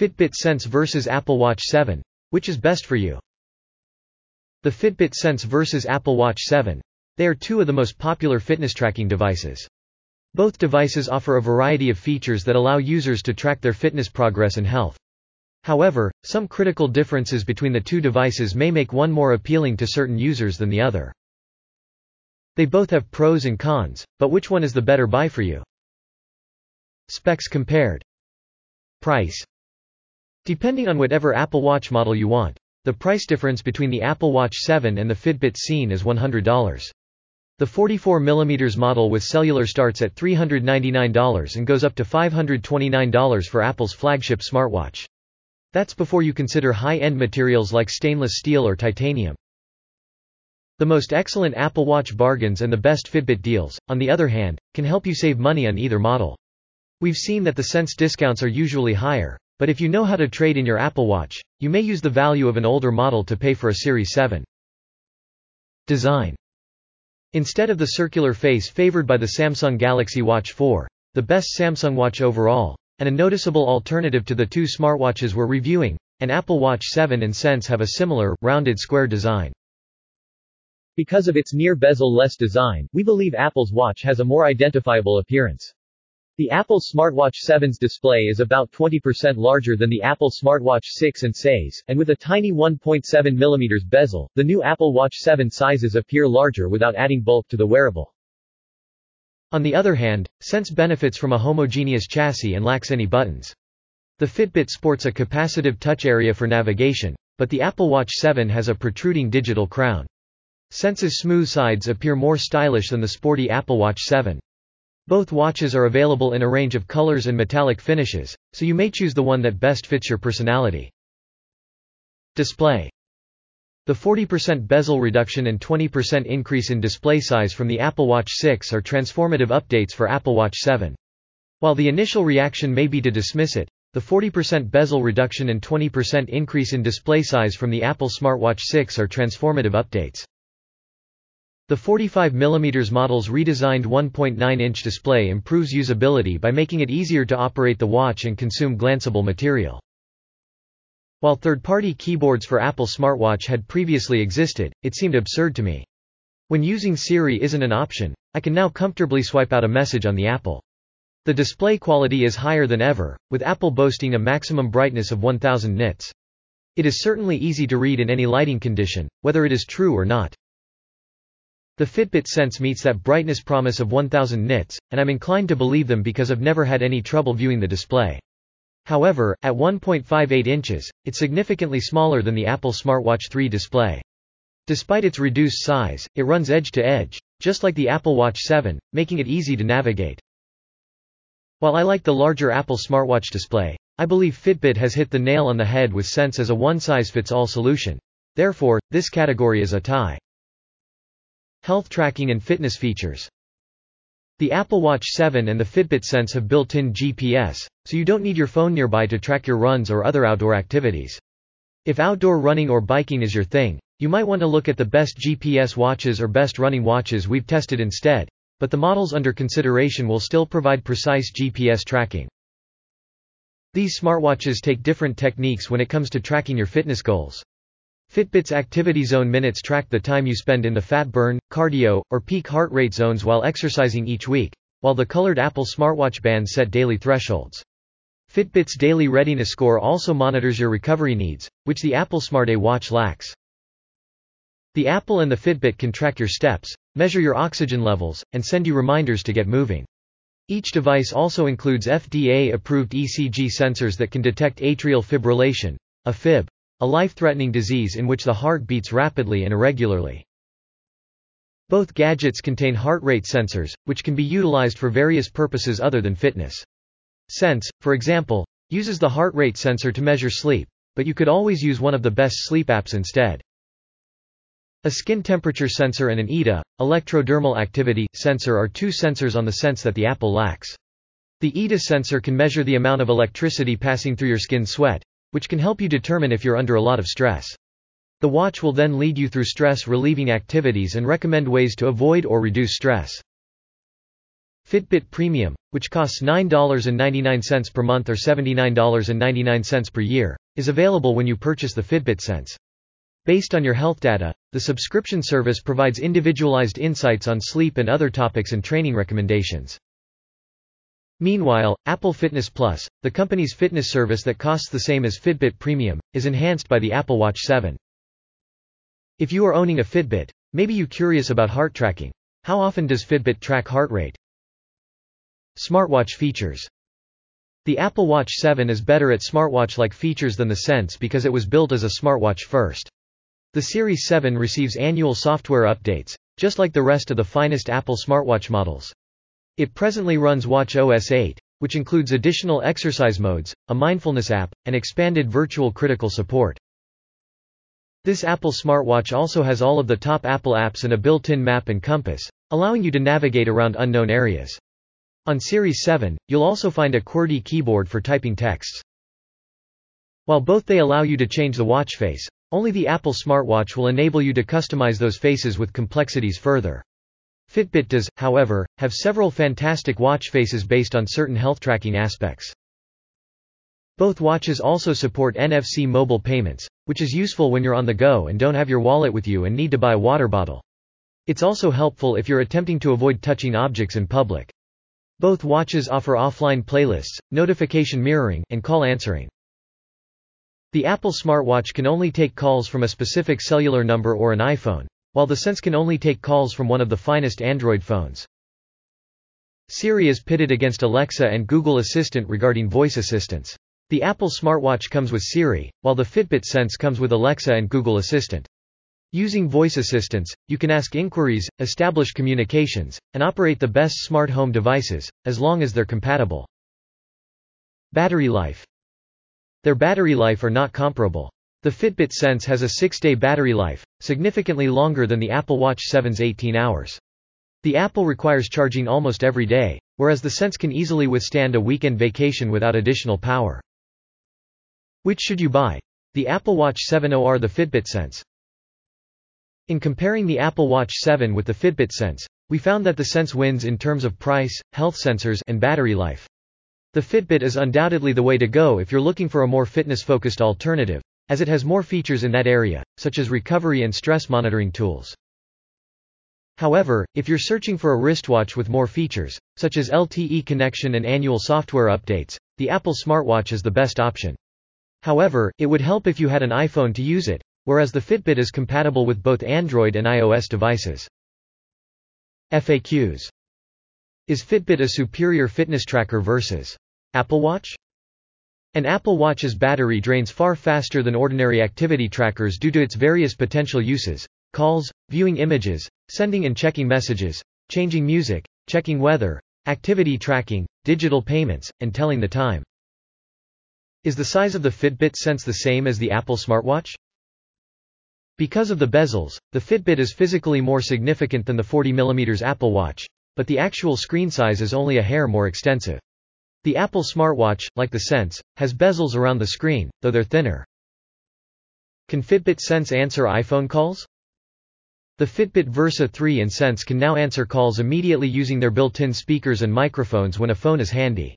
Fitbit Sense vs Apple Watch 7. Which is best for you? The Fitbit Sense vs Apple Watch 7. They are two of the most popular fitness tracking devices. Both devices offer a variety of features that allow users to track their fitness progress and health. However, some critical differences between the two devices may make one more appealing to certain users than the other. They both have pros and cons, but which one is the better buy for you? Specs compared. Price. Depending on whatever Apple Watch model you want, the price difference between the Apple Watch 7 and the Fitbit Sense is $100. The 44mm model with cellular starts at $399 and goes up to $529 for Apple's flagship smartwatch. That's before you consider high-end materials like stainless steel or titanium. The most excellent Apple Watch bargains and the best Fitbit deals, on the other hand, can help you save money on either model. We've seen that the Sense discounts are usually higher, but if you know how to trade in your Apple Watch, you may use the value of an older model to pay for a Series 7. Design Instead of the circular face favored by the Samsung Galaxy Watch 4, the best Samsung watch overall, and a noticeable alternative to the two smartwatches we're reviewing, an Apple Watch 7 and Sense have a similar, rounded square design. Because of its near bezel-less design, we believe Apple's watch has a more identifiable appearance. The Apple Smartwatch 7's display is about 20% larger than the Apple Smartwatch 6 and 6, and with a tiny 1.7 mm bezel, the new Apple Watch 7 sizes appear larger without adding bulk to the wearable. On the other hand, Sense benefits from a homogeneous chassis and lacks any buttons. The Fitbit sports a capacitive touch area for navigation, but the Apple Watch 7 has a protruding digital crown. Sense's smooth sides appear more stylish than the sporty Apple Watch 7. Both watches are available in a range of colors and metallic finishes, so you may choose the one that best fits your personality. Display The 40% bezel reduction and 20% increase in display size from the Apple Watch 6 are transformative updates for Apple Watch 7. While the initial reaction may be to dismiss it, the 40% bezel reduction and 20% increase in display size from the Apple Smartwatch 6 are transformative updates. The 45mm model's redesigned 1.9-inch display improves usability by making it easier to operate the watch and consume glanceable material. While third-party keyboards for Apple smartwatch had previously existed, it seemed absurd to me. When using Siri isn't an option, I can now comfortably swipe out a message on the Apple. The display quality is higher than ever, with Apple boasting a maximum brightness of 1000 nits. It is certainly easy to read in any lighting condition, whether it is true or not. The Fitbit Sense meets that brightness promise of 1000 nits, and I'm inclined to believe them because I've never had any trouble viewing the display. However, at 1.58 inches, it's significantly smaller than the Apple Smartwatch 3 display. Despite its reduced size, it runs edge to edge, just like the Apple Watch 7, making it easy to navigate. While I like the larger Apple Smartwatch display, I believe Fitbit has hit the nail on the head with Sense as a one-size-fits-all solution. Therefore, this category is a tie. Health tracking and fitness features. The Apple Watch 7 and the Fitbit Sense have built-in GPS, so you don't need your phone nearby to track your runs or other outdoor activities. If outdoor running or biking is your thing, you might want to look at the best GPS watches or best running watches we've tested instead, but the models under consideration will still provide precise GPS tracking. These smartwatches take different techniques when it comes to tracking your fitness goals. Fitbit's Activity Zone minutes track the time you spend in the fat burn, cardio, or peak heart rate zones while exercising each week, while the colored Apple smartwatch bands set daily thresholds. Fitbit's daily readiness score also monitors your recovery needs, which the Apple SmartA watch lacks. The Apple and the Fitbit can track your steps, measure your oxygen levels, and send you reminders to get moving. Each device also includes FDA-approved ECG sensors that can detect atrial fibrillation, a fib, a life-threatening disease in which the heart beats rapidly and irregularly. Both gadgets contain heart rate sensors, which can be utilized for various purposes other than fitness. Sense, for example, uses the heart rate sensor to measure sleep, but you could always use one of the best sleep apps instead. A skin temperature sensor and an EDA, electrodermal activity, sensor are two sensors on the Sense that the Apple lacks. The EDA sensor can measure the amount of electricity passing through your skin sweat, which can help you determine if you're under a lot of stress. The watch will then lead you through stress relieving activities and recommend ways to avoid or reduce stress. Fitbit Premium, which costs $9.99 per month or $79.99 per year, is available when you purchase the Fitbit Sense. Based on your health data, the subscription service provides individualized insights on sleep and other topics and training recommendations. Meanwhile, Apple Fitness Plus, the company's fitness service that costs the same as Fitbit Premium, is enhanced by the Apple Watch 7. If you are owning a Fitbit, maybe you curious about heart tracking. How often does Fitbit track heart rate? Smartwatch features. The Apple Watch 7 is better at smartwatch-like features than the Sense because it was built as a smartwatch first. The Series 7 receives annual software updates, just like the rest of the finest Apple smartwatch models. It presently runs Watch OS 8, which includes additional exercise modes, a mindfulness app, and expanded virtual critical support. This Apple smartwatch also has all of the top Apple apps and a built-in map and compass, allowing you to navigate around unknown areas. On Series 7, you'll also find a QWERTY keyboard for typing texts. While both they allow you to change the watch face, only the Apple smartwatch will enable you to customize those faces with complexities further. Fitbit does, however, have several fantastic watch faces based on certain health tracking aspects. Both watches also support NFC mobile payments, which is useful when you're on the go and don't have your wallet with you and need to buy a water bottle. It's also helpful if you're attempting to avoid touching objects in public. Both watches offer offline playlists, notification mirroring, and call answering. The Apple smartwatch can only take calls from a specific cellular number or an iPhone while the Sense can only take calls from one of the finest Android phones. Siri is pitted against Alexa and Google Assistant regarding voice assistance. The Apple smartwatch comes with Siri, while the Fitbit Sense comes with Alexa and Google Assistant. Using voice assistance, you can ask inquiries, establish communications, and operate the best smart home devices, as long as they're compatible. Battery life. Their battery life are not comparable. The Fitbit Sense has a 6-day battery life, significantly longer than the Apple Watch 7's 18 hours. The Apple requires charging almost every day, whereas the Sense can easily withstand a weekend vacation without additional power. Which should you buy? The Apple Watch 7 or the Fitbit Sense? In comparing the Apple Watch 7 with the Fitbit Sense, we found that the Sense wins in terms of price, health sensors, and battery life. The Fitbit is undoubtedly the way to go if you're looking for a more fitness-focused alternative as it has more features in that area, such as recovery and stress monitoring tools. However, if you're searching for a wristwatch with more features, such as LTE connection and annual software updates, the Apple smartwatch is the best option. However, it would help if you had an iPhone to use it, whereas the Fitbit is compatible with both Android and iOS devices. FAQs Is Fitbit a superior fitness tracker versus Apple Watch? An Apple Watch's battery drains far faster than ordinary activity trackers due to its various potential uses calls, viewing images, sending and checking messages, changing music, checking weather, activity tracking, digital payments, and telling the time. Is the size of the Fitbit Sense the same as the Apple smartwatch? Because of the bezels, the Fitbit is physically more significant than the 40mm Apple Watch, but the actual screen size is only a hair more extensive. The Apple smartwatch, like the Sense, has bezels around the screen, though they're thinner. Can Fitbit Sense answer iPhone calls? The Fitbit Versa 3 and Sense can now answer calls immediately using their built-in speakers and microphones when a phone is handy.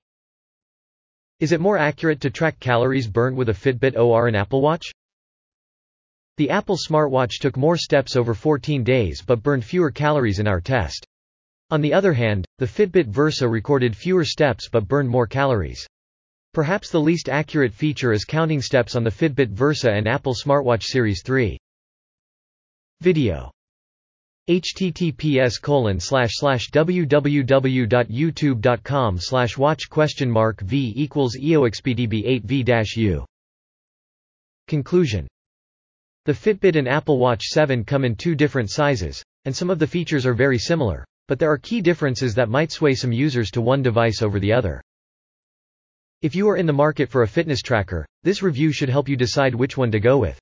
Is it more accurate to track calories burnt with a Fitbit or an Apple Watch? The Apple smartwatch took more steps over 14 days but burned fewer calories in our test. On the other hand, the Fitbit Versa recorded fewer steps but burned more calories. Perhaps the least accurate feature is counting steps on the Fitbit Versa and Apple Smartwatch Series 3. Video https colon www.youtube.com slash watch question mark v equals eoxpdb 8 v Conclusion The Fitbit and Apple Watch 7 come in two different sizes, and some of the features are very similar. But there are key differences that might sway some users to one device over the other. If you are in the market for a fitness tracker, this review should help you decide which one to go with.